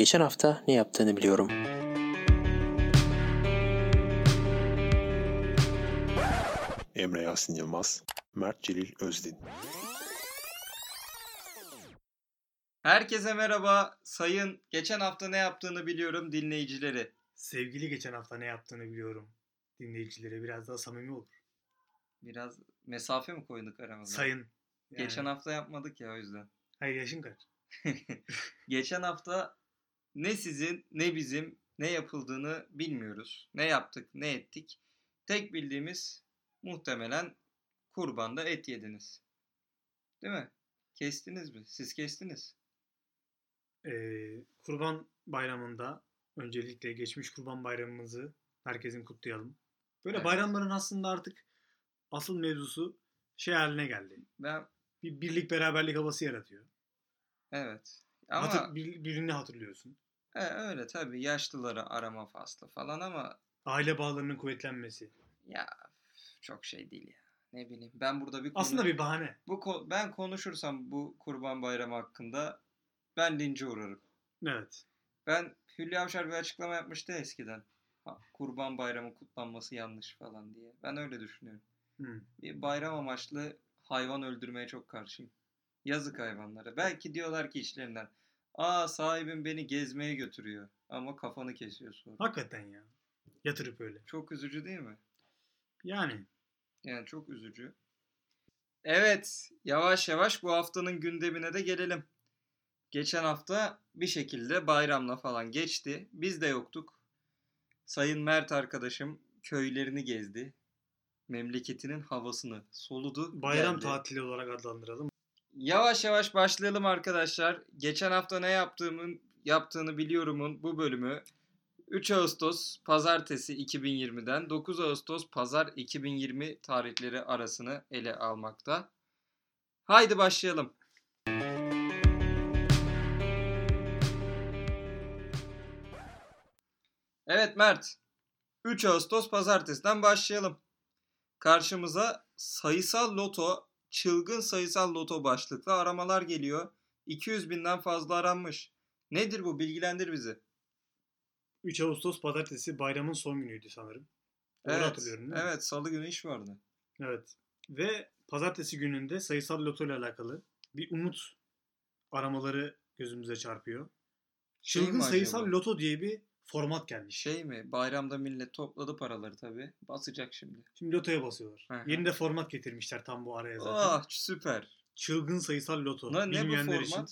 Geçen hafta ne yaptığını biliyorum. Emre Yasin Yılmaz, Mert Celil Özdin. Herkese merhaba. Sayın geçen hafta ne yaptığını biliyorum dinleyicileri. Sevgili geçen hafta ne yaptığını biliyorum. Dinleyicilere biraz daha samimi olur. Biraz mesafe mi koyduk aramıza? Sayın. Yani, Geçen hafta yapmadık ya o yüzden. Hayır yaşın kaç? geçen hafta ne sizin ne bizim ne yapıldığını bilmiyoruz. Ne yaptık ne ettik. Tek bildiğimiz muhtemelen kurbanda et yediniz. Değil mi? Kestiniz mi? Siz kestiniz. Ee, kurban bayramında öncelikle geçmiş kurban bayramımızı herkesin kutlayalım. Böyle Evet. bayramların aslında artık asıl mevzusu şey haline geldi. Ben Bir birlik beraberlik havası yaratıyor. evet. Ama Hatır, bir- birini hatırlıyorsun. e, öyle tabii yaşlıları arama faslı falan ama Aile bağlarının kuvvetlenmesi. Ya çok şey değil ya. Ne bileyim. Ben burada bir konu, Aslında bir bahane. bu ben konuşursam bu Kurban Bayramı hakkında ben lince uğrarım. Evet. Ben Hülya Avşar bir açıklama yapmıştı eskiden. Ha, Kurban Bayramı kutlanması yanlış falan diye. Ben öyle düşünüyorum. Hı. Bir bayram amaçlı hayvan öldürmeye çok karşıyım. Yazık hayvanlara. Belki diyorlar ki içlerinden. Aa sahibim beni gezmeye götürüyor. Ama kafanı kesiyor sonra. Hakikaten ya. Yatırıp öyle. Çok üzücü değil mi? Yani Yani çok üzücü. Evet, yavaş yavaş bu haftanın gündemine de gelelim. Geçen hafta bir şekilde bayramla falan geçti. Biz de yoktuk. Sayın Mert arkadaşım köylerini gezdi. Memleketinin havasını soludu. bayram geldi. tatili olarak adlandıralım. Yavaş yavaş başlayalım arkadaşlar. Geçen hafta ne yaptığımın yaptığını biliyorumun bu bölümü 3 Ağustos pazartesi 2020'den 9 Ağustos pazar 2020 tarihleri arasını ele almakta. Haydi başlayalım. Evet Mert. 3 Ağustos pazartesiden başlayalım. Karşımıza sayısal loto, çılgın sayısal loto başlıklı aramalar geliyor. 200 binden fazla aranmış. Nedir bu? Bilgilendir bizi. 3 Ağustos pazartesi bayramın son günüydü sanırım. Doğru evet, hatırlıyorum değil mi? evet, salı günü iş vardı. Evet. Ve pazartesi gününde sayısal loto ile alakalı bir umut aramaları gözümüze çarpıyor. Şey Çılgın mi sayısal acaba? loto diye bir format gelmiş. Şey mi? Bayramda millet topladı paraları tabii. Basacak şimdi. Şimdi lotoya basıyorlar. Hı hı. Yeni de format getirmişler tam bu araya zaten. Ah süper. Çılgın sayısal loto. Ne, ne bu format? için.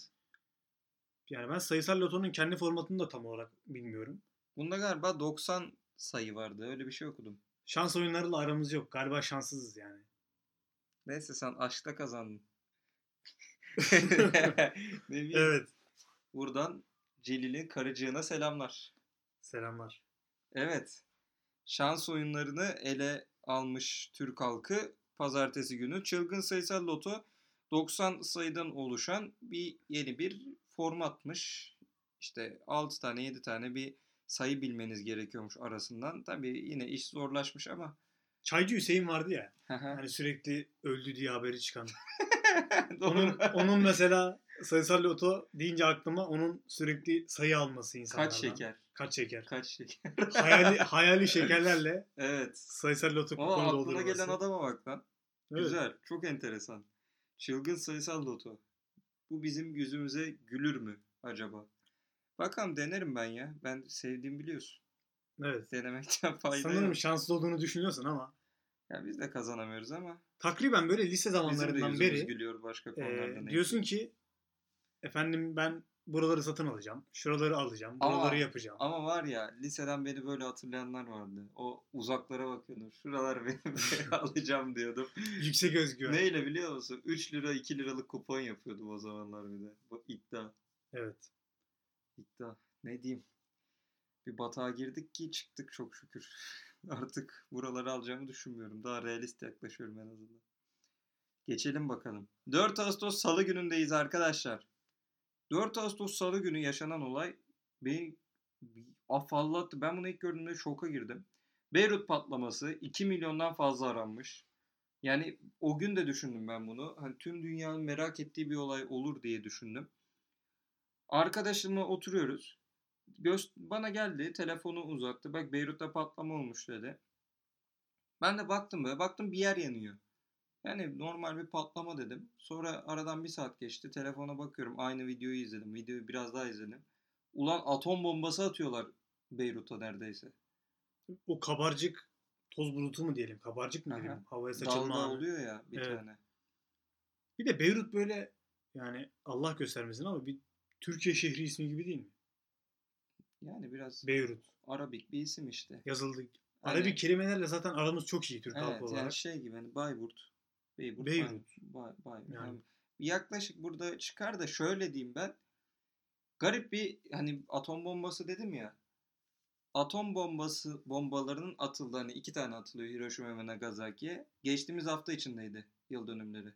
Yani ben sayısal lotonun kendi formatını da tam olarak bilmiyorum. Bunda galiba 90 sayı vardı. Öyle bir şey okudum. Şans oyunlarıyla aramız yok. Galiba şanssızız yani. Neyse sen aşkta kazandın. ne bileyim. Evet. Buradan Celil'in karıcığına selamlar. Selamlar. Evet. Şans oyunlarını ele almış Türk halkı pazartesi günü çılgın sayısal loto 90 sayıdan oluşan bir yeni bir formatmış. İşte 6 tane 7 tane bir sayı bilmeniz gerekiyormuş arasından. Tabii yine iş zorlaşmış ama. Çaycı Hüseyin vardı ya. Hani sürekli öldü diye haberi çıkan. Onun, onun mesela sayısal loto deyince aklıma onun sürekli sayı alması insanlardan. Kaç şeker? Kaç şeker. Kaç şeker? hayali, hayali şekerlerle evet. sayısal loto Ama kuponu aklına doldurması. gelen adama bak lan. Evet. Güzel. Çok enteresan. Çılgın sayısal loto. Bu bizim yüzümüze gülür mü acaba? Bakalım denerim ben ya. Ben sevdiğimi biliyorsun. Evet. Denemekten fayda Sanırım yok. şanslı olduğunu düşünüyorsun ama Ya biz de kazanamıyoruz ama takriben böyle lise zamanlarından beri gülüyor başka e, konularda. ne diyorsun ki efendim ben buraları satın alacağım. Şuraları alacağım. Ama- Buraları yapacağım. Ama var ya liseden beni böyle hatırlayanlar vardı. O uzaklara bakıyordum. Şuraları benim alacağım diyordum. Yüksek özgüven. Neyle biliyor musun? 3 lira 2 liralık kupon yapıyordum o zamanlar bir de. Bu iddia. Evet. İddia. Ne diyeyim? Bir batağa girdik ki çıktık çok şükür. Artık buraları alacağımı düşünmüyorum. Daha realist yaklaşıyorum en azından. Geçelim bakalım. 4 Ağustos Salı günündeyiz arkadaşlar. 4 Ağustos Salı günü yaşanan olay beni afallattı. Ben bunu ilk gördüğümde şoka girdim. Beyrut patlaması 2 milyondan fazla aranmış. Yani o gün de düşündüm ben bunu. Hani tüm dünyanın merak ettiği bir olay olur diye düşündüm. Arkadaşımla oturuyoruz. bana geldi telefonu uzattı. Bak Beyrut'ta patlama olmuş dedi. Ben de baktım böyle baktım bir yer yanıyor. Yani normal bir patlama dedim. Sonra aradan bir saat geçti. Telefona bakıyorum. Aynı videoyu izledim. Videoyu biraz daha izledim. Ulan atom bombası atıyorlar Beyrut'a neredeyse. O kabarcık toz bulutu mu diyelim? Kabarcık mı Aha. diyelim? Havaya saçılma Dalga oluyor ya bir Evet. tane. Bir de Beyrut böyle yani Allah göstermesin ama bir Türkiye şehri ismi gibi değil mi? Yani biraz Beyrut. Arabik bir isim işte. Yazıldı. Arabik kelimelerle zaten aramız çok iyi Türk halkı Evet olarak. yani şey gibi hani Bayburt. Beyburt. Beyrut. Bay, Bay, Yani. yani. yaklaşık burada çıkar da şöyle diyeyim ben. Garip bir hani atom bombası dedim ya. Atom bombası bombalarının atıldı hani iki tane atılıyor Hiroşima ve Nagasaki'ye. Geçtiğimiz hafta içindeydi yıl dönümleri.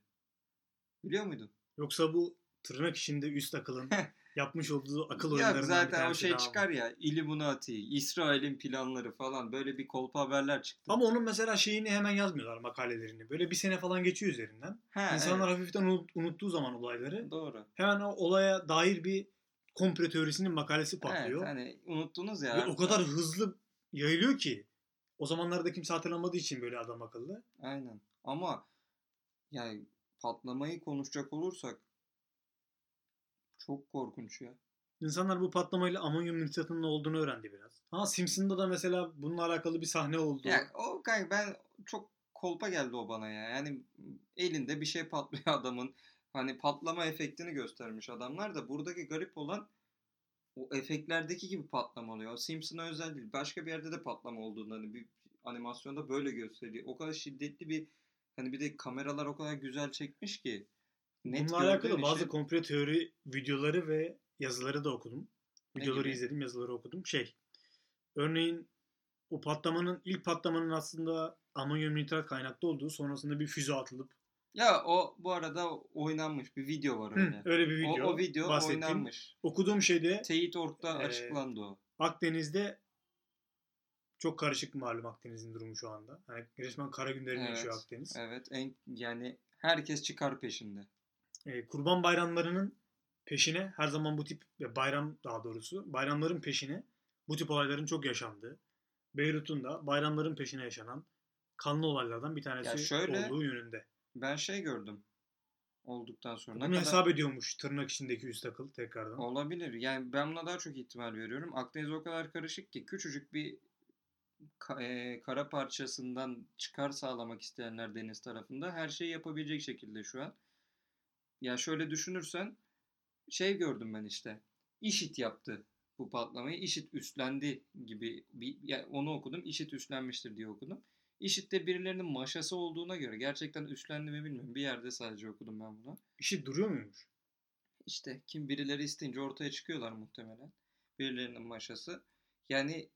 Biliyor muydun? Yoksa bu tırnak içinde üst akılın yapmış olduğu akıl oyunlarından bir zaten o şey çıkar ya Illuminati, İsrail'in planları falan böyle bir kolpa haberler çıktı. Ama onun mesela şeyini hemen yazmıyorlar makalelerini. Böyle bir sene falan geçiyor üzerinden. ha, İnsanlar hafiften unut- unuttuğu zaman olayları evet, doğru. hemen o olaya dair bir komplo teorisinin makalesi patlıyor. Evet, hani unuttunuz ya. Ve o kadar hızlı yayılıyor ki o zamanlarda kimse hatırlamadığı için böyle adam akıllı. Aynen. Ama yani patlamayı konuşacak olursak çok korkunç ya. İnsanlar bu patlamayla amonyum nitratının olduğunu öğrendi biraz. Ha Simpson'da da mesela bununla alakalı bir sahne oldu. Ya o kanka ben çok kolpa geldi o bana ya. Yani elinde bir şey patlıyor adamın. Hani patlama efektini göstermiş adamlar da buradaki garip olan o efektlerdeki gibi patlama oluyor. Simpson'a özel değil. Başka bir yerde de patlama olduğunu hani bir animasyonda böyle gösteriyor. O kadar şiddetli bir hani bir de kameralar o kadar güzel çekmiş ki. Net Bununla alakalı bazı için- komplo teori videoları ve yazıları da okudum. Videoları izledim, yazıları okudum. Şey, örneğin o patlamanın, ilk patlamanın aslında amonyum nitrat kaynaklı olduğu, sonrasında bir füze atılıp Ya o bu arada oynanmış bir video var Hı, öyle. öyle bir O, video. o video bahsettiğim. oynanmış. Okuduğum şeyde Teyit.org'da Ee, açıklandı o. Akdeniz'de çok karışık malum Akdeniz'in durumu şu anda. Hani resmen kara günlerini Evet, yaşıyor Akdeniz. Evet en yani herkes çıkar peşinde. Ee, kurban bayramlarının peşine her zaman bu tip bayram daha doğrusu bayramların peşine bu tip olayların çok yaşandığı. Beyrut'un da bayramların peşine yaşanan kanlı olaylardan bir tanesi Ya şöyle- olduğu yönünde. Ben şey gördüm olduktan sonra. Bunu kadar hesap ediyormuş tırnak içindeki üst akıl tekrardan. olabilir. Yani ben buna daha çok ihtimal veriyorum. Akdeniz o kadar karışık ki küçücük bir ka- e, kara parçasından çıkar sağlamak isteyenler deniz tarafında her şeyi yapabilecek şekilde şu an. Ya şöyle düşünürsen şey gördüm ben işte. İşit yaptı bu patlamayı. İşit üstlendi gibi bir ya onu okudum. İşit üstlenmiştir diye okudum. İşit'te birilerinin maşası olduğuna göre gerçekten üstlendi mi bilmiyorum. Bir yerde sadece okudum ben bunu. İşi duruyor muymuş? İşte kim birileri isteyince ortaya çıkıyorlar muhtemelen. Birilerinin maşası. Yani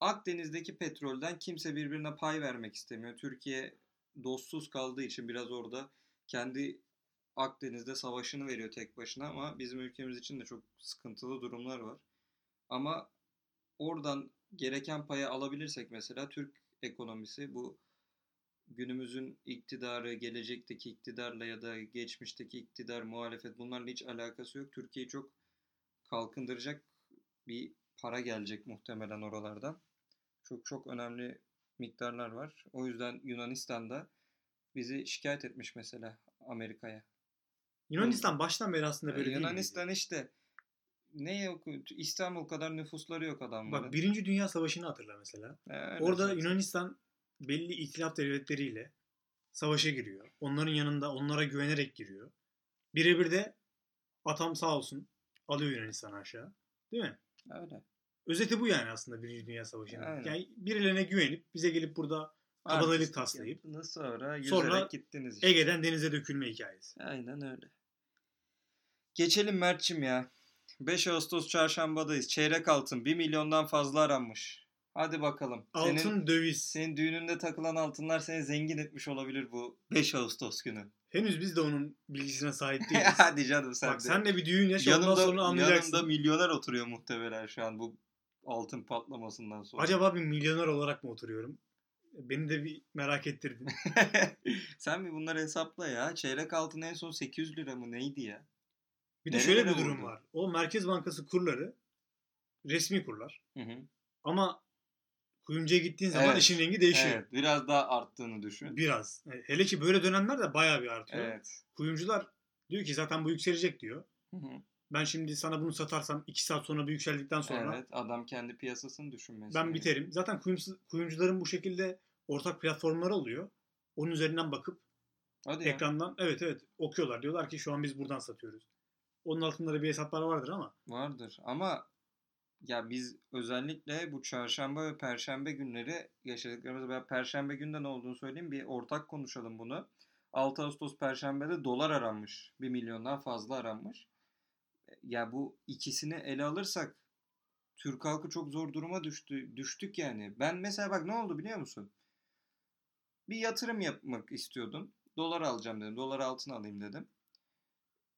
Akdeniz'deki petrolden kimse birbirine pay vermek istemiyor. Türkiye dostsuz kaldığı için biraz orada kendi Akdeniz'de savaşını veriyor tek başına ama bizim ülkemiz için de çok sıkıntılı durumlar var. Ama oradan gereken payı alabilirsek mesela Türk ekonomisi bu günümüzün iktidarı, gelecekteki iktidarla ya da geçmişteki iktidar, muhalefet bunlarla hiç alakası yok. Türkiye'yi çok kalkındıracak bir para gelecek muhtemelen oralardan. Çok çok önemli miktarlar var. O yüzden Yunanistan'da bizi şikayet etmiş mesela Amerika'ya. Yunanistan baştan beri aslında böyle değil miydi? Yunanistan işte ne yok İstanbul kadar nüfusları yok adamların. Bak Birinci Dünya Savaşı'nı hatırla mesela. Ee, Orada zaten. Yunanistan belli itilaf devletleriyle savaşa giriyor. Onların yanında onlara güvenerek giriyor. Birebir de atam sağ olsun alıyor Yunanistan aşağı. Değil mi? Öyle. Özeti bu yani aslında Birinci Dünya Savaşı'nın. Aynen. Yani birilerine güvenip bize gelip burada Kabadayılık taslayıp sonra sonra gittiniz işte. Ege'den denize dökülme hikayesi. Aynen öyle. Geçelim Mert'cim ya. 5 Ağustos çarşambadayız. Çeyrek altın 1 milyondan fazla aranmış. Hadi bakalım. Altın Senin, döviz. senin düğününde takılan altınlar seni zengin etmiş olabilir bu 5 Ağustos günü. Henüz biz de onun bilgisine sahip değiliz. Hadi canım sen Bak de. sen de bir düğün yaşa ondan yanımda, sonra anlayacaksın. yanımda milyoner oturuyor muhtemelen şu an bu altın patlamasından sonra. Acaba bir milyoner olarak mı oturuyorum? Beni de bir merak ettirdin. sen bir bunları hesapla ya. Çeyrek altın en son 800 lira mı neydi ya? Bir de Nerelere şöyle bir durum vurdu? var. O Merkez Bankası kurları resmi kurlar. Hı hı. Ama kuyumcuya gittiğin zaman Evet. işin rengi değişiyor. Evet, biraz daha arttığını düşün. Biraz. E, Hele ki böyle dönemler de bayağı bir artıyor. Evet. Kuyumcular diyor ki zaten bu yükselecek diyor. Hı hı. Ben şimdi sana bunu satarsam 2 saat sonra bu yükseldikten sonra Evet, adam kendi piyasasını düşünmesi. ben biterim. Zaten kuyumcu, kuyumcuların bu şekilde ortak platformları oluyor. Onun üzerinden bakıp Hadi ya. ekrandan evet evet okuyorlar. Diyorlar ki şu an biz buradan satıyoruz. Onun altında da bir hesaplar vardır ama Vardır ama ya biz özellikle bu çarşamba ve perşembe günleri yaşadıklarımız ben perşembe günde ne olduğunu söyleyeyim bir ortak konuşalım bunu. 6 Ağustos perşembede dolar aranmış. 1 milyondan fazla aranmış. Ya bu ikisini ele alırsak Türk halkı çok zor duruma düştü düştük yani. Ben mesela bak ne oldu biliyor musun? Bir yatırım yapmak istiyordum. Dolar alacağım dedim. Dolar altın alayım dedim.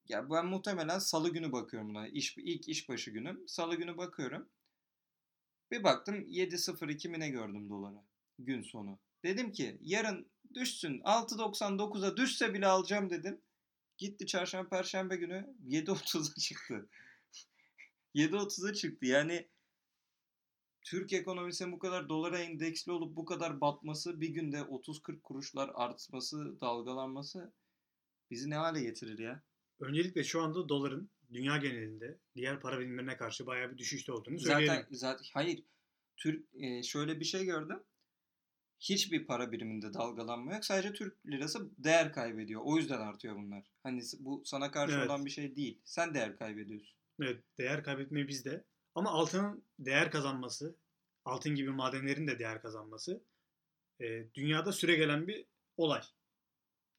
Ya ben muhtemelen salı günü bakıyorum buna. İş, ilk işbaşı günüm. Salı günü bakıyorum. Bir baktım 7.02 mi ne gördüm dolara. Gün sonu. Dedim ki yarın düşsün 6.99'a düşse bile alacağım dedim. Gitti çarşamba perşembe günü 7.30'a çıktı. 7.30'a çıktı. Yani Türk ekonomisinin bu kadar dolara endeksli olup bu kadar batması, bir günde 30-40 kuruşlar artması, dalgalanması bizi ne hale getirir ya? Öncelikle şu anda doların dünya genelinde diğer para birimlerine karşı bayağı bir düşüşte olduğunu söyleyelim. Zaten zaten hayır. Türk e, şöyle bir şey gördüm. Hiçbir para biriminde dalgalanma yok. Sadece Türk lirası değer kaybediyor. O yüzden artıyor bunlar. Hani bu sana karşı Evet. olan bir şey değil. Sen değer kaybediyorsun. Evet, değer kaybetme bizde. Ama altının değer kazanması, altın gibi madenlerin de değer kazanması e, dünyada süre gelen bir olay.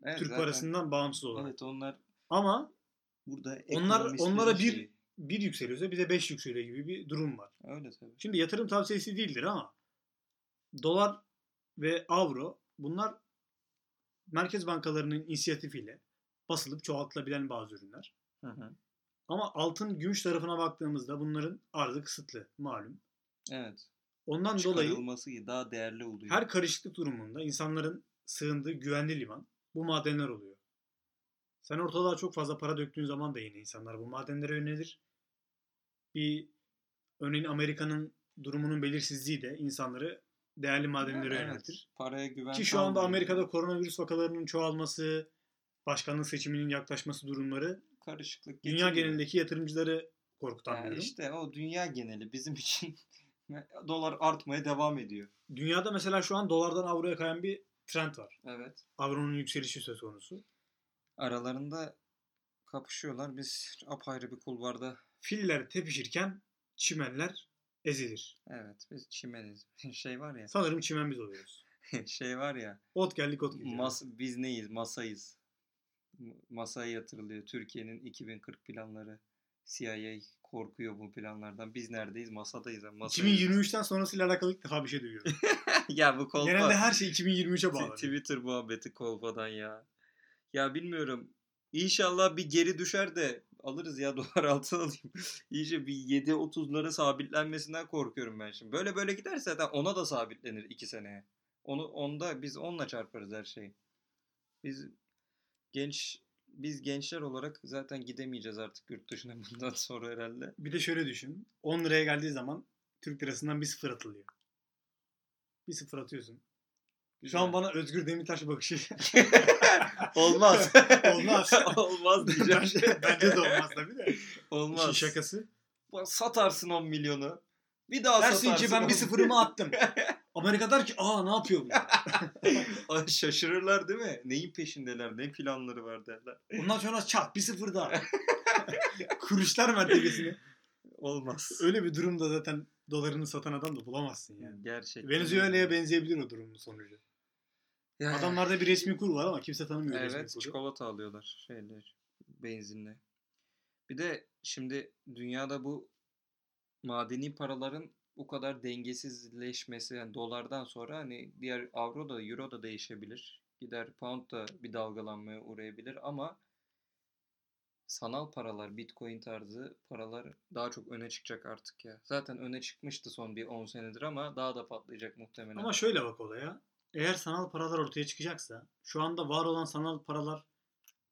Evet, Türk zaten- parasından bağımsız olarak. Evet onlar Ama burada Onlar- onlara bir- şeyi. bir yükseliyorsa bize 5 yükseliyor gibi bir durum var. Öyle tabii. Şimdi yatırım tavsiyesi değildir ama dolar ve avro bunlar merkez bankalarının inisiyatifiyle basılıp çoğaltılabilen bazı ürünler. Hı hı. Ama altın, gümüş tarafına baktığımızda bunların arzı kısıtlı malum. Evet. Ondan dolayı daha değerli oluyor. her karışıklık durumunda insanların sığındığı güvenli liman bu madenler oluyor. Sen ortalığa çok fazla para döktüğün zaman da yine insanlar bu madenlere yönelir. Bir örneğin Amerika'nın durumunun belirsizliği de insanları değerli madenlere Evet. yöneltir. Paraya güven Ki şu anda. Amerika'da koronavirüs vakalarının çoğalması, başkanlık seçiminin yaklaşması durumları karışıklık dünya getiriyor. genelindeki yatırımcıları korkutan Yani bir durum. işte o dünya geneli bizim için dolar artmaya devam ediyor. Dünyada mesela şu an dolardan avroya kayan bir trend var. Evet. Avronun yükselişi söz konusu. Aralarında kapışıyorlar. Biz apayrı bir kulvarda Filler tepişirken çimenler ezilir. evet biz çimeniz. Şey var ya. Sanırım çimen biz oluyoruz. şey var ya. Ot geldik ot gidiyor. Mas, biz neyiz? Masayız. Masaya yatırılıyor. Türkiye'nin 2040 planları. CIA korkuyor bu planlardan. Biz neredeyiz? Masadayız. ama Masayız. 2023'ten sonrasıyla alakalı ilk defa bir şey duyuyorum. ya bu kolpa. Genelde her şey 2023'e T- bağlanıyor. Twitter muhabbeti kolpadan ya. Ya bilmiyorum. İnşallah bir geri düşer de alırız ya dolar altın alayım. İyice bir 7.30'lara sabitlenmesinden korkuyorum ben şimdi. Böyle böyle giderse zaten ona da sabitlenir 2 seneye. Onu onda biz onunla çarparız her şeyi. Biz genç biz gençler olarak zaten gidemeyeceğiz artık yurt dışına bundan sonra herhalde. Bir de şöyle düşün. 10 liraya geldiği zaman Türk lirasından bir sıfır atılıyor. Bir sıfır atıyorsun. Şu an bana Özgür Demirtaş bakışı. olmaz. Olmaz. olmaz diyeceğim. bence, bence de olmaz tabii de. olmaz. İşin şakası. Satarsın 10 milyonu. Bir daha Dersin satarsın. ki ben 10 bir sıfırımı attım. Amerika der ki aa ne yapıyor bu? Ay, Şaşırırlar değil mi? Neyin peşindeler, ne planları var derler. Ondan sonra çat bir sıfır daha. Kuruşlar mertebesini. Olmaz. Öyle bir durumda zaten dolarını satan adam da bulamazsın yani. Gerçekten. Venezuela'ya benzeyebilir o durumun sonucu. Ya, Adamlarda bir resmi kur var ama kimse tanımıyor Evet, resmi kuru. çikolata alıyorlar şeyler, benzinle. Bir de şimdi dünyada bu madeni paraların bu kadar dengesizleşmesi yani dolardan sonra hani diğer avro da euro da değişebilir. Gider pound da bir dalgalanmaya uğrayabilir ama sanal paralar, bitcoin tarzı paralar daha çok öne çıkacak artık ya. Zaten öne çıkmıştı son bir 10 senedir ama daha da patlayacak muhtemelen. Ama şöyle bak olaya. Eğer sanal paralar ortaya çıkacaksa şu anda var olan sanal paralar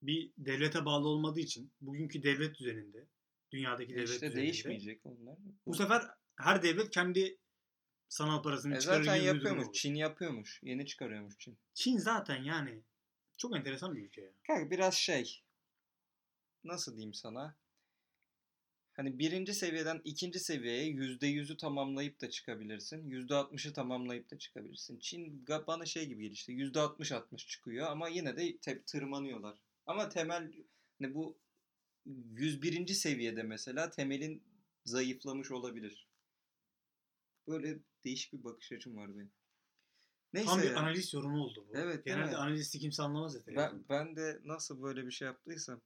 bir devlete bağlı olmadığı için bugünkü devlet düzeninde dünyadaki devlet işte düzeninde değişmeyecek onlar. bu sefer her devlet kendi sanal parasını E çıkarır zaten yapıyormuş. Çin yapıyormuş. Yeni çıkarıyormuş Çin. Çin zaten yani çok enteresan bir ülke ya. Kanka biraz şey nasıl diyeyim sana hani birinci seviyeden ikinci seviyeye yüzde yüzü tamamlayıp da çıkabilirsin. Yüzde altmışı tamamlayıp da çıkabilirsin. Çin bana şey gibi geliyor işte yüzde altmış altmış çıkıyor ama yine de te- tırmanıyorlar. Ama temel hani bu 101. seviyede mesela temelin zayıflamış olabilir. Böyle değişik bir bakış açım var benim. Neyse Tam bir analiz yorumu oldu bu. Evet, Genelde analisti kimse anlamaz ya. Ben, ben de nasıl böyle bir şey yaptıysam.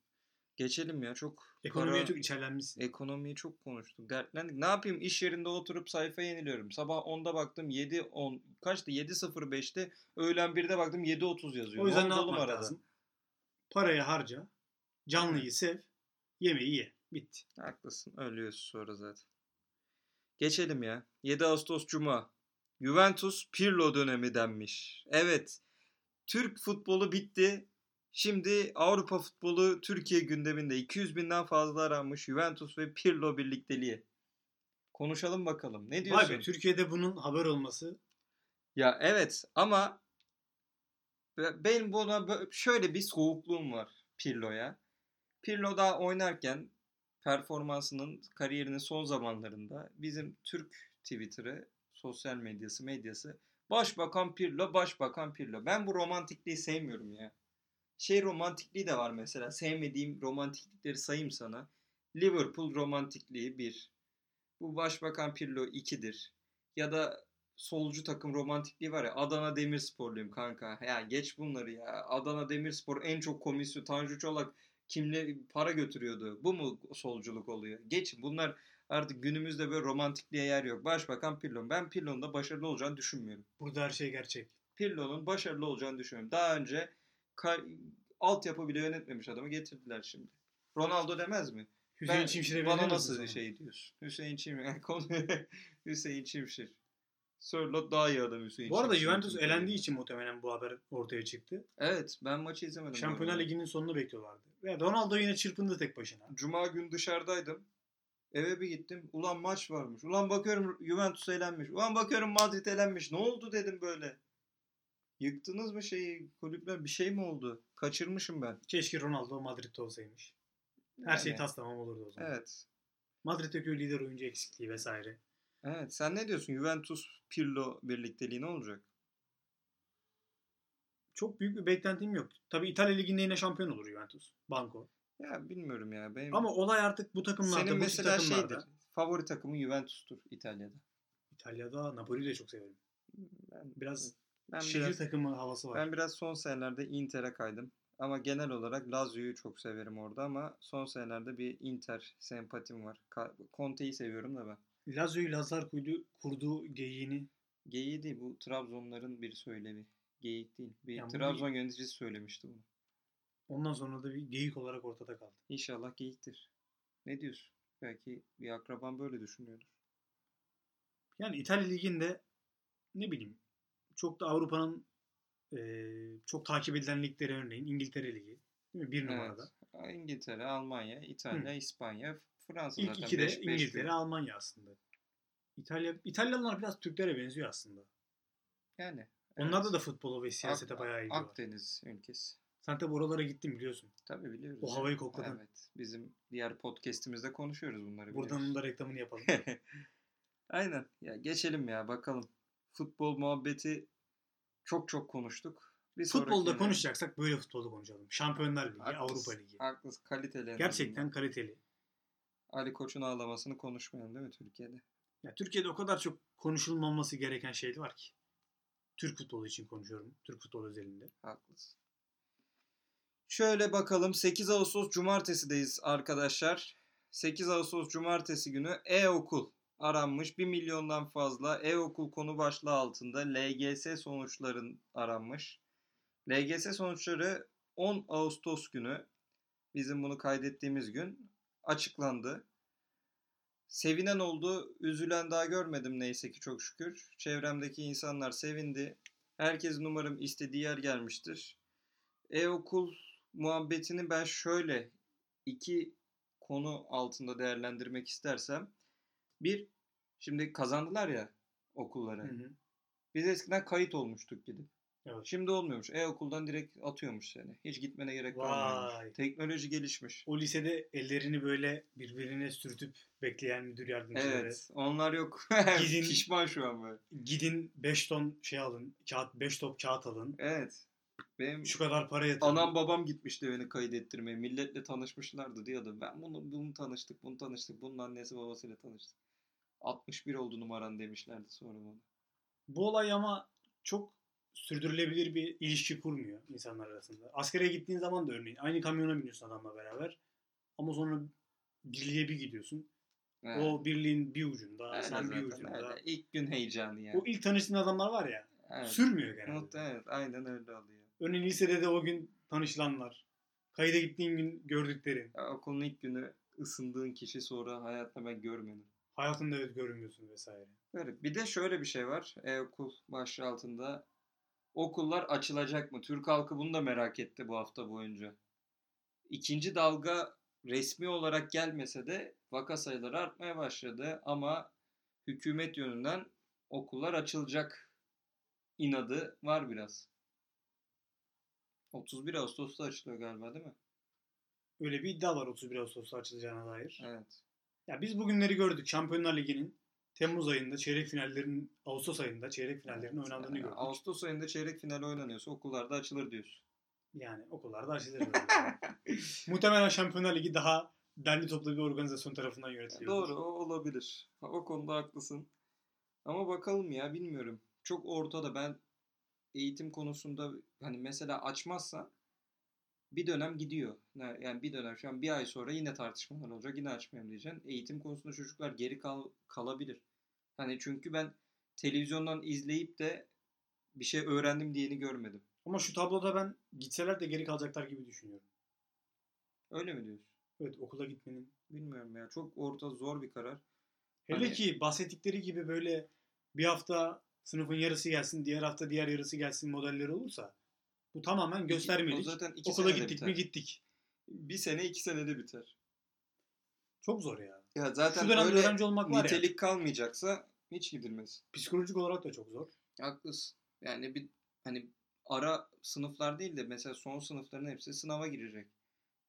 Geçelim ya çok Ekonomiye para- çok içerlenmişsin. ekonomiyi çok konuştuk. Dertlendik. Ne yapayım? İş yerinde oturup sayfa yeniliyorum. Sabah 10'da baktım 7 10 kaçtı? 7.05'te. Öğlen 1'de baktım 7.30 yazıyor. o yüzden ne oğlum yapmak lazım? Parayı harca, canlıyı sev, yemeği ye. Bitti. Haklısın. Ölüyorsun sonra zaten. Geçelim ya. 7 Ağustos Cuma. Juventus Pirlo dönemi denmiş. Evet. Türk futbolu bitti. Şimdi Avrupa futbolu Türkiye gündeminde 200 binden fazla aranmış Juventus ve Pirlo birlikteliği. Konuşalım bakalım. Ne diyorsun? Vay be Türkiye'de bunun haber olması Ya evet ama be- benim buna şöyle bir soğukluğum var Pirlo'ya. Pirlo daha oynarken performansının kariyerinin son zamanlarında bizim Türk Twitter'ı, sosyal medyası, medyası Başbakan Pirlo, Başbakan Pirlo. Ben bu romantikliği sevmiyorum ya. Şey romantikliği de var mesela. Sevmediğim romantiklikleri sayayım sana. Liverpool romantikliği 1. Bu Başbakan Pirlo 2'dir. Ya da solcu takım romantikliği var ya Adana Demirsporluyum kanka. Ya geç bunları ya. Adana Demirspor en çok komisyon Tanju Çolak kimle para götürüyordu. Bu mu solculuk oluyor? Geç bunlar artık günümüzde böyle romantikliğe yer yok. Başbakan Pirlo. Ben Pirlo'nun da başarılı olacağını düşünmüyorum. burada her şey gerçek. Pirlo'nun başarılı olacağını düşünüyorum. Daha önce altyapı bile yönetmemiş adamı getirdiler şimdi. Ronaldo demez mi? Hüseyin Ben- Çimşir'e Bana nasıl sana? şey diyorsun? Hüseyin Çimşir. Hüseyin Çimşir. Sörlot daha iyi adam Hüseyin Bu arada Çimşir. Juventus elendiği için muhtemelen bu haber ortaya çıktı. Evet ben maçı izlemedim. Şampiyonlar. Ligi'nin sonunu bekliyorlardı. Ve Ronaldo yine çırpındı tek başına. Cuma gün dışarıdaydım. Eve bir gittim. Ulan maç varmış. Ulan bakıyorum Juventus elenmiş. Ulan bakıyorum Madrid elenmiş. Ne oldu dedim böyle. Yıktınız mı şeyi kulüpler? Bir şey mi oldu? Kaçırmışım ben. Keşke Ronaldo Madrid'de olsaymış. Her şey Yani, taslamam olurdu o zaman. Evet. Madrid'deki lider oyuncu eksikliği vesaire. Evet. Sen ne diyorsun? Juventus Pirlo birlikteliği ne olacak? Çok büyük bir beklentim yok. Tabii İtalya Ligi'nde yine şampiyon olur Juventus. Banko. Ya bilmiyorum ya. Benim Ama olay artık bu takımlarda, senin bu mesela takımlarda. şeydir. Favori takımın Juventus'tur İtalya'da. İtalya'da Napoli'yi de çok severim. Ben Biraz ben şehir biraz takımı havası var. Ben biraz son senelerde Inter'e kaydım. Ama genel olarak Lazio'yu çok severim orada ama son senelerde bir Inter sempatim var. Conte'yi seviyorum da ben. Lazio'yu Lazlar kurdu, kurduğu geyiğini Geyiği değil bu Trabzonların bir söylevi. Geyik değil. Bir Yani Trabzon yöneticisi söylemişti bunu. ondan sonra da bir geyik olarak ortada kaldı. İnşallah geyiktir. Ne diyorsun? Belki bir akraban böyle düşünüyordur. Yani İtalya Ligi'nde ne bileyim çok da Avrupa'nın eee, çok takip edilen ligleri örneğin İngiltere Ligi. Değil mi? Bir numarada. Evet. İngiltere, Almanya, İtalya, İspanya, Fransa İlk zaten. iki de Beş- beş İngiltere, aslında. İtalya İtalyanlar biraz Türklere benziyor aslında. Yani. Onlarda evet. da futbola ve siyasete Ak- bayağı ilgi var. Akdeniz ülkesi. Sen tabi oralara gittin biliyorsun. Tabii biliyoruz. O havayı kokladın. Evet. Bizim diğer podcast'imizde konuşuyoruz bunları. Buradan biliyoruz. da reklamını yapalım. Aynen. Ya geçelim ya bakalım. Futbol muhabbeti çok çok konuştuk. Bir Futbolda sonrakine- konuşacaksak böyle futbolda konuşalım. Şampiyonlar Ligi, Haklısın, Avrupa Ligi. Haklısın. Kaliteli. en Gerçekten azından. kaliteli. Ali Koç'un ağlamasını konuşmayalım değil mi Türkiye'de? Ya Türkiye'de o kadar çok konuşulmaması gereken şey var ki. Türk futbolu için konuşuyorum. Türk futbolu özelinde. Haklısın. Şöyle bakalım 8 Ağustos Cumartesi'deyiz arkadaşlar. 8 Ağustos Cumartesi günü e-okul aranmış. 1 milyondan fazla e-okul konu başlığı altında LGS sonuçların aranmış. LGS sonuçları 10 Ağustos günü bizim bunu kaydettiğimiz gün açıklandı. Sevinen oldu, üzülen daha görmedim neyse ki çok şükür. Çevremdeki insanlar sevindi. Herkesin umarım istediği yer gelmiştir. E-okul muhabbetini ben şöyle iki konu altında değerlendirmek istersem. Bir, Şimdi kazandılar ya okulları. Hı hı. Biz eskiden kayıt olmuştuk gidip. Evet. Şimdi olmuyormuş. E-okuldan direkt atıyormuş seni. Hiç gitmene gerek kalmıyormuş. Vay. Teknoloji gelişmiş. O lisede ellerini böyle birbirine sürtüp bekleyen müdür yardımcıları. Evet. Onlar yok. Gidin- Pişman şu an böyle. Gidin 5 ton şey alın. Kağıt 5 top kağıt alın. Evet. Benim Şu kadar para yatırın. anam babam gitmişti beni kaydettirmeye. Milletle tanışmışlardı diyordu. Ben bunu bunu tanıştık, bunu tanıştık. Bunun annesi babasıyla tanıştık. 61 oldu numaran demişlerdi sonra bana. Bu olay ama çok sürdürülebilir bir ilişki kurmuyor insanlar arasında. Askere gittiğin zaman da örneğin aynı kamyona biniyorsun adamla beraber. Ama sonra birliğe bir gidiyorsun. Evet. O birliğin bir ucunda, Öyle sen bir ucunda. öyle. İlk gün heyecanı yani. O ilk tanıştığın adamlar var ya, Evet. sürmüyor genelde. Evet. Aynen öyle oluyor. Örneğin lisede de o gün tanışılanlar, kayda gittiğin gün gördüklerin, Ya, okulun ilk günü ısındığın kişi sonra hayatta ben görmedim. Hayatında evet görmüyorsun vesaire. Böyle. Bir de şöyle bir şey var. E-okul başlığı altında. Okullar açılacak mı? Türk halkı bunu da merak etti bu hafta boyunca. İkinci dalga resmi olarak gelmese de vaka sayıları artmaya başladı. Ama hükümet yönünden okullar açılacak inadı var biraz. 31 Ağustos'ta açılıyor galiba değil mi? Öyle bir iddia var 31 Ağustos'ta açılacağına dair. Evet. Ya biz bugünleri gördük. Şampiyonlar Ligi'nin Temmuz ayında çeyrek finallerin Ağustos ayında çeyrek finallerin oynandığını Yani gördük. Ağustos ayında çeyrek final oynanıyorsa okullarda açılır diyorsun. Yani okullarda açılır. Muhtemelen Şampiyonlar Ligi daha derli toplu bir organizasyon tarafından yönetiliyor. Doğru o olabilir. O konuda haklısın. Ama bakalım ya bilmiyorum. Çok ortada ben eğitim konusunda hani mesela açmazsa bir dönem gidiyor. Yani bir dönem şu an bir ay sonra yine tartışmalar olacak. Yine açmayayım diyeceksin. Eğitim konusunda çocuklar geri kal kalabilir. Hani çünkü ben televizyondan izleyip de bir şey öğrendim diyeni görmedim. Ama şu tabloda ben gitseler de geri kalacaklar gibi düşünüyorum. Öyle mi diyorsun? Evet okula gitmenin. Bilmiyorum ya. Çok orta zor bir karar. Hele Hani- ki bahsettikleri gibi böyle bir hafta sınıfın yarısı gelsin, diğer hafta diğer yarısı gelsin modelleri olursa bu tamamen O göstermelik. zaten iki Okula gittik biter. mi gittik. Bir sene iki senede biter. Çok zor ya. Ya zaten Şu dönemde öğrenci olmak var ya. nitelik kalmayacaksa hiç gidilmez. Psikolojik olarak da çok zor. Haklısın. Yani bir hani ara sınıflar değil de mesela son sınıfların hepsi sınava girecek.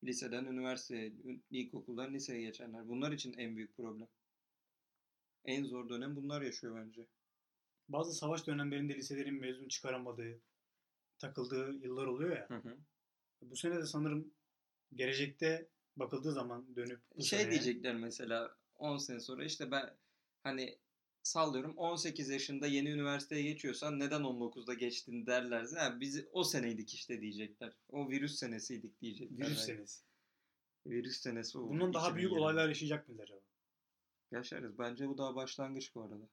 Liseden üniversiteye, ün- ilkokuldan liseye geçenler. Bunlar için en büyük problem. En zor dönem bunlar yaşıyor bence. Bazı savaş dönemlerinde liselerin mezun çıkaramadığı, takıldığı yıllar oluyor ya. Bu sene de sanırım gelecekte bakıldığı zaman dönüp bu Şey seneye- diyecekler mesela 10 sene sonra işte ben hani sallıyorum 18 yaşında yeni üniversiteye geçiyorsan neden 19'da geçtin derlerse ha, biz o seneydik işte diyecekler. O virüs senesiydik diyecekler. virüs senesi. Virüs senesi oldu. Bundan daha büyük 2020. olaylar yaşayacak mıyız acaba? Yaşarız. Bence bu daha başlangıç bu arada.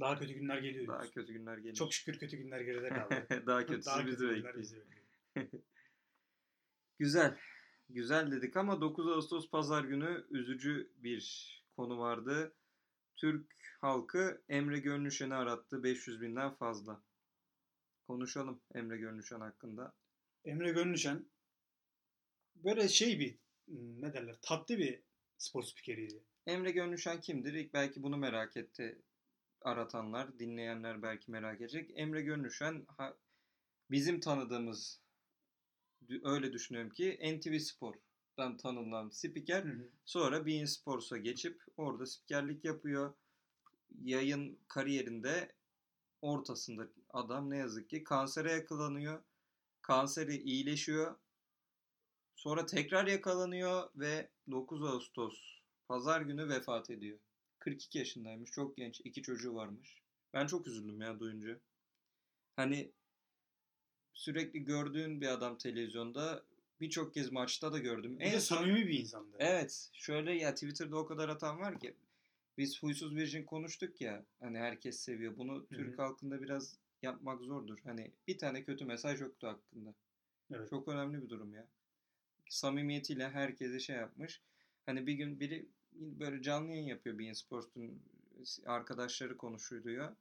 Daha kötü günler geliyor. Daha diyorsun. kötü günler geliyor. Çok şükür kötü günler geride kaldı. daha kötüsü Daha bizi kötü günler bekliyor. bizi bekliyor. Güzel. Güzel dedik ama 9 Ağustos pazar günü üzücü bir konu vardı. Türk halkı Emre Gönlüşen'i arattı 500 binden fazla. Konuşalım Emre Gönlüşen hakkında. Emre Gönlüşen böyle şey bir hmm, ne derler tatlı bir spor spikeriydi. Emre Gönlüşen kimdir? İlk belki bunu merak etti aratanlar, dinleyenler belki merak edecek. Emre Gönlüşen ha- bizim tanıdığımız öyle düşünüyorum ki NTV Spor'dan tanınan spiker. Sonra Bein Sports'a geçip orada spikerlik yapıyor. Yayın kariyerinde ortasında adam ne yazık ki kansere yakalanıyor. Kanseri iyileşiyor. Sonra tekrar yakalanıyor ve 9 Ağustos pazar günü vefat ediyor. 42 yaşındaymış. Çok genç. iki çocuğu varmış. Ben çok üzüldüm ya duyunca. Hani sürekli gördüğün bir adam televizyonda birçok kez maçta da gördüm. Bir de son- samimi bir insandı. Evet. Şöyle ya Twitter'da o kadar atan var ki. Biz Huysuz Virgin konuştuk ya. Hani herkes seviyor. Bunu Hı Türk halkında biraz yapmak zordur. Hani bir tane kötü mesaj yoktu hakkında. Evet. Çok önemli bir durum ya. Samimiyetiyle herkese şey yapmış. Hani bir gün biri böyle canlı yayın yapıyor Bein Sports'un arkadaşları konuşuyor.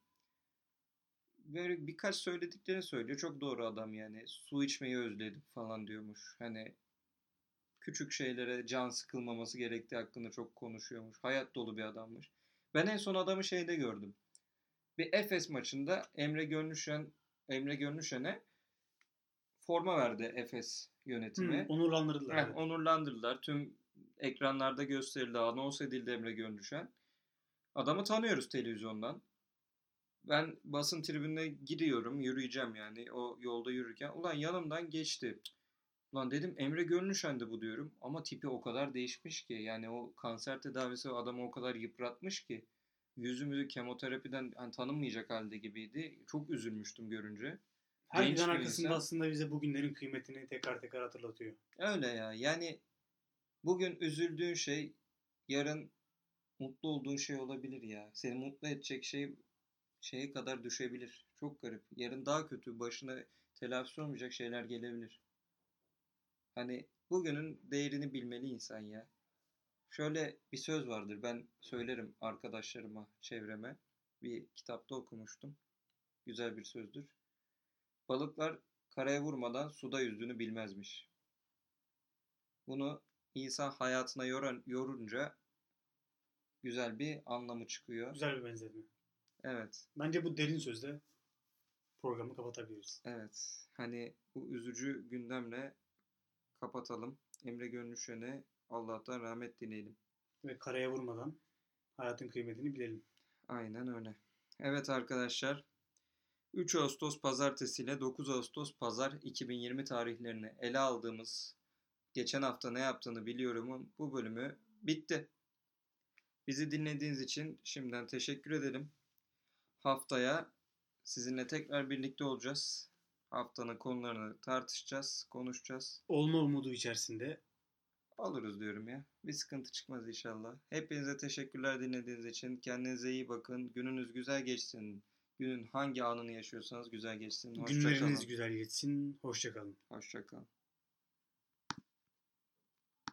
Böyle birkaç söylediklerini söylüyor. Çok doğru adam yani. Su içmeyi özledim falan diyormuş. Hani küçük şeylere can sıkılmaması gerektiği hakkında çok konuşuyormuş. Hayat dolu bir adammış. Ben en son adamı şeyde gördüm. Bir Efes maçında Emre Gönlüşen Emre Gönlüşen'e forma verdi Efes yönetimi. Hı, onurlandırdılar. Heh, evet. onurlandırdılar. Tüm ekranlarda gösterildi, anons edildi Emre Gönlüşen. Adamı tanıyoruz televizyondan. Ben basın tribününe gidiyorum, yürüyeceğim yani o yolda yürürken. Ulan yanımdan geçti. Ulan dedim Emre Gönlüşen'di bu diyorum. Ama tipi o kadar değişmiş ki. Yani o kanser tedavisi adamı o kadar yıpratmış ki. Yüzümü kemoterapiden hani tanınmayacak halde gibiydi. Çok üzülmüştüm görünce. Her genç arkasında insan. aslında bize bugünlerin kıymetini tekrar tekrar hatırlatıyor. Öyle ya. Yani bugün üzüldüğün şey yarın mutlu olduğun şey olabilir ya. Seni mutlu edecek şey şeye kadar düşebilir. Çok garip. Yarın daha kötü başına telafi olmayacak şeyler gelebilir. Hani bugünün değerini bilmeli insan ya. Şöyle bir söz vardır. Ben söylerim arkadaşlarıma, çevreme. Bir kitapta okumuştum. Güzel bir sözdür. Balıklar karaya vurmadan suda yüzdüğünü bilmezmiş. Bunu insan hayatına yoran, yorunca güzel bir anlamı çıkıyor. Güzel bir benzetme. Evet, Bence bu derin sözle programı kapatabiliriz. evet. Hani bu üzücü gündemle kapatalım. Emre Gönlüşen'e Allah'tan rahmet dileyelim. Ve karaya vurmadan hayatın kıymetini bilelim. Aynen öyle. Evet arkadaşlar. 3 Ağustos pazartesi ile 9 Ağustos pazar 2020 tarihlerini ele aldığımız geçen hafta ne yaptığını biliyorumun bu bölümü bitti. Bizi dinlediğiniz için şimdiden teşekkür edelim. Haftaya sizinle tekrar birlikte olacağız. Haftanın konularını tartışacağız, konuşacağız. Olma umudu içerisinde Oluruz diyorum ya. Bir sıkıntı çıkmaz inşallah. Hepinize teşekkürler dinlediğiniz için. Kendinize iyi bakın. Gününüz güzel geçsin. Günün hangi anını yaşıyorsanız güzel geçsin. Hoşça günleriniz kalın. güzel geçsin. Hoşçakalın. Hoşça kalın.